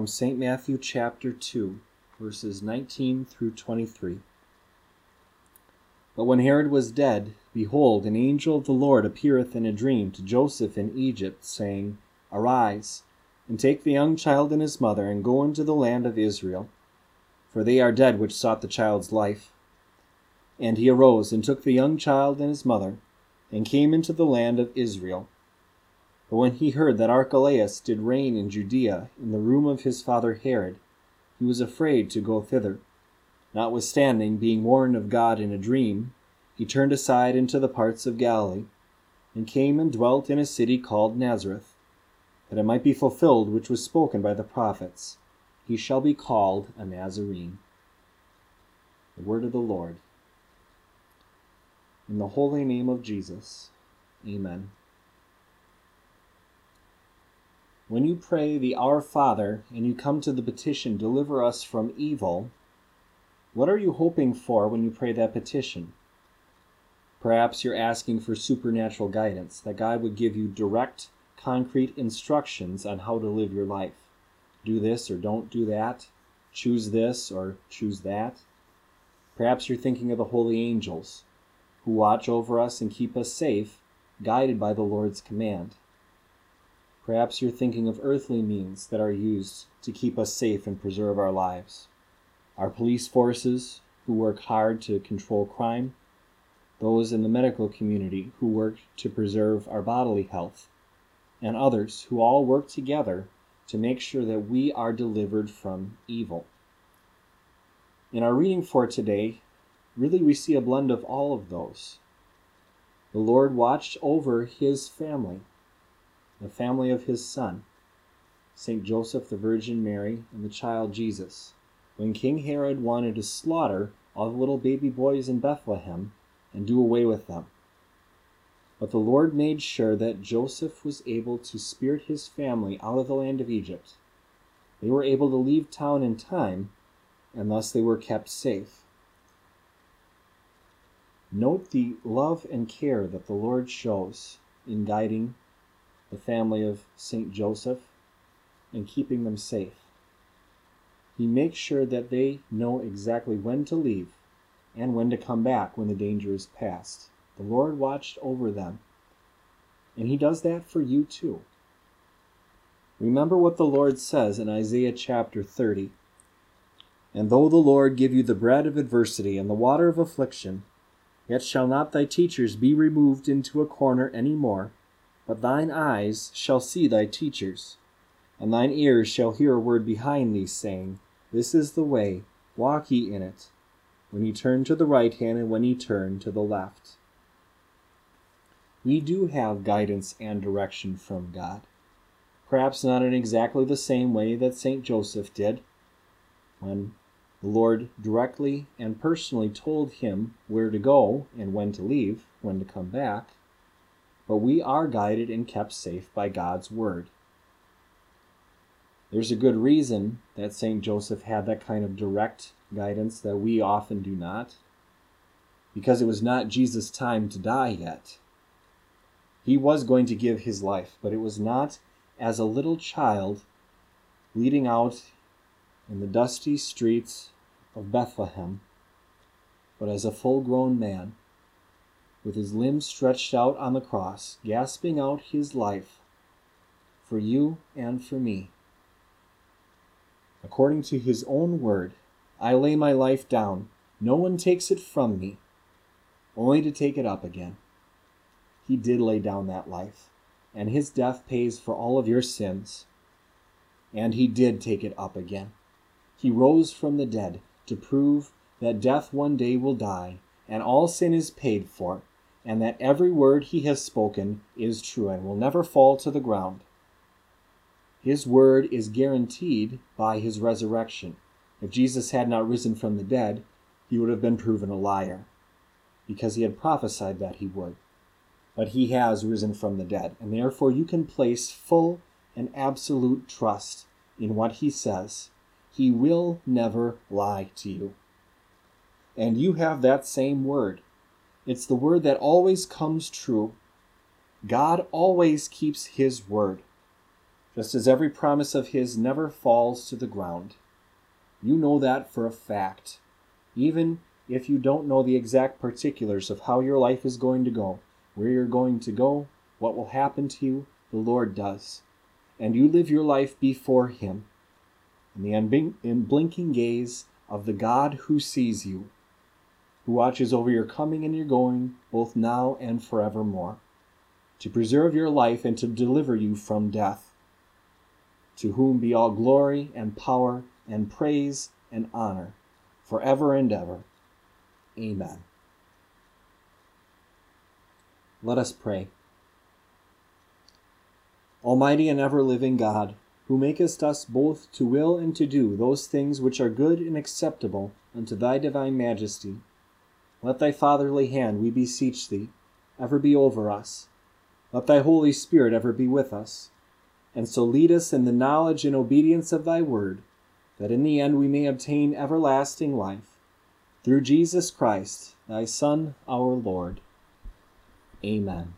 from St. Matthew chapter 2, verses 19 through 23. But when Herod was dead, behold, an angel of the Lord appeareth in a dream to Joseph in Egypt, saying, Arise, and take the young child and his mother, and go into the land of Israel, for they are dead which sought the child's life. And he arose, and took the young child and his mother, and came into the land of Israel. But when he heard that Archelaus did reign in Judea in the room of his father Herod, he was afraid to go thither. Notwithstanding, being warned of God in a dream, he turned aside into the parts of Galilee, and came and dwelt in a city called Nazareth, that it might be fulfilled which was spoken by the prophets He shall be called a Nazarene. The word of the Lord. In the holy name of Jesus, Amen. When you pray the Our Father and you come to the petition, Deliver us from evil, what are you hoping for when you pray that petition? Perhaps you're asking for supernatural guidance, that God would give you direct, concrete instructions on how to live your life. Do this or don't do that. Choose this or choose that. Perhaps you're thinking of the holy angels who watch over us and keep us safe, guided by the Lord's command. Perhaps you're thinking of earthly means that are used to keep us safe and preserve our lives. Our police forces, who work hard to control crime, those in the medical community who work to preserve our bodily health, and others who all work together to make sure that we are delivered from evil. In our reading for today, really we see a blend of all of those. The Lord watched over his family the family of his son, St. Joseph, the Virgin Mary, and the child Jesus, when King Herod wanted to slaughter all the little baby boys in Bethlehem and do away with them. But the Lord made sure that Joseph was able to spirit his family out of the land of Egypt. They were able to leave town in time, and thus they were kept safe. Note the love and care that the Lord shows in guiding the family of St. Joseph and keeping them safe. He makes sure that they know exactly when to leave and when to come back when the danger is past. The Lord watched over them, and He does that for you too. Remember what the Lord says in Isaiah chapter 30. And though the Lord give you the bread of adversity and the water of affliction, yet shall not thy teachers be removed into a corner any more but thine eyes shall see thy teachers, and thine ears shall hear a word behind thee, saying, This is the way, walk ye in it, when ye turn to the right hand and when ye turn to the left. We do have guidance and direction from God. Perhaps not in exactly the same way that St. Joseph did, when the Lord directly and personally told him where to go and when to leave, when to come back but we are guided and kept safe by God's Word. There's a good reason that St. Joseph had that kind of direct guidance that we often do not, because it was not Jesus' time to die yet. He was going to give his life, but it was not as a little child leading out in the dusty streets of Bethlehem, but as a full grown man with his limbs stretched out on the cross, gasping out his life for you and for me. According to his own word, I lay my life down. No one takes it from me, only to take it up again. He did lay down that life, and his death pays for all of your sins. And he did take it up again. He rose from the dead to prove that death one day will die, and all sin is paid for, and that every word he has spoken is true and will never fall to the ground. His word is guaranteed by his resurrection. If Jesus had not risen from the dead, he would have been proven a liar, because he had prophesied that he would. But he has risen from the dead, and therefore you can place full and absolute trust in what he says. He will never lie to you. And you have that same word. It's the word that always comes true. God always keeps his word. just as every promise of His never falls to the ground. You know that for a fact, even if you don't know the exact particulars of how your life is going to go, where you're going to go, what will happen to you, the Lord does. And you live your life before Him, in the unblinking gaze of the God who sees you, who watches over your coming and your going, both now and forevermore, to preserve your life and to deliver you from death. To whom be all glory and power and praise and honor, forever and ever. Amen. Let us pray. Almighty and ever living God, who makest us both to will and to do those things which are good and acceptable unto thy divine majesty, let thy fatherly hand, we beseech thee, ever be over us. Let thy Holy Spirit ever be with us, and so lead us in the knowledge and obedience of thy word, that in the end we may obtain everlasting life. Through Jesus Christ, thy Son, our Lord. Amen.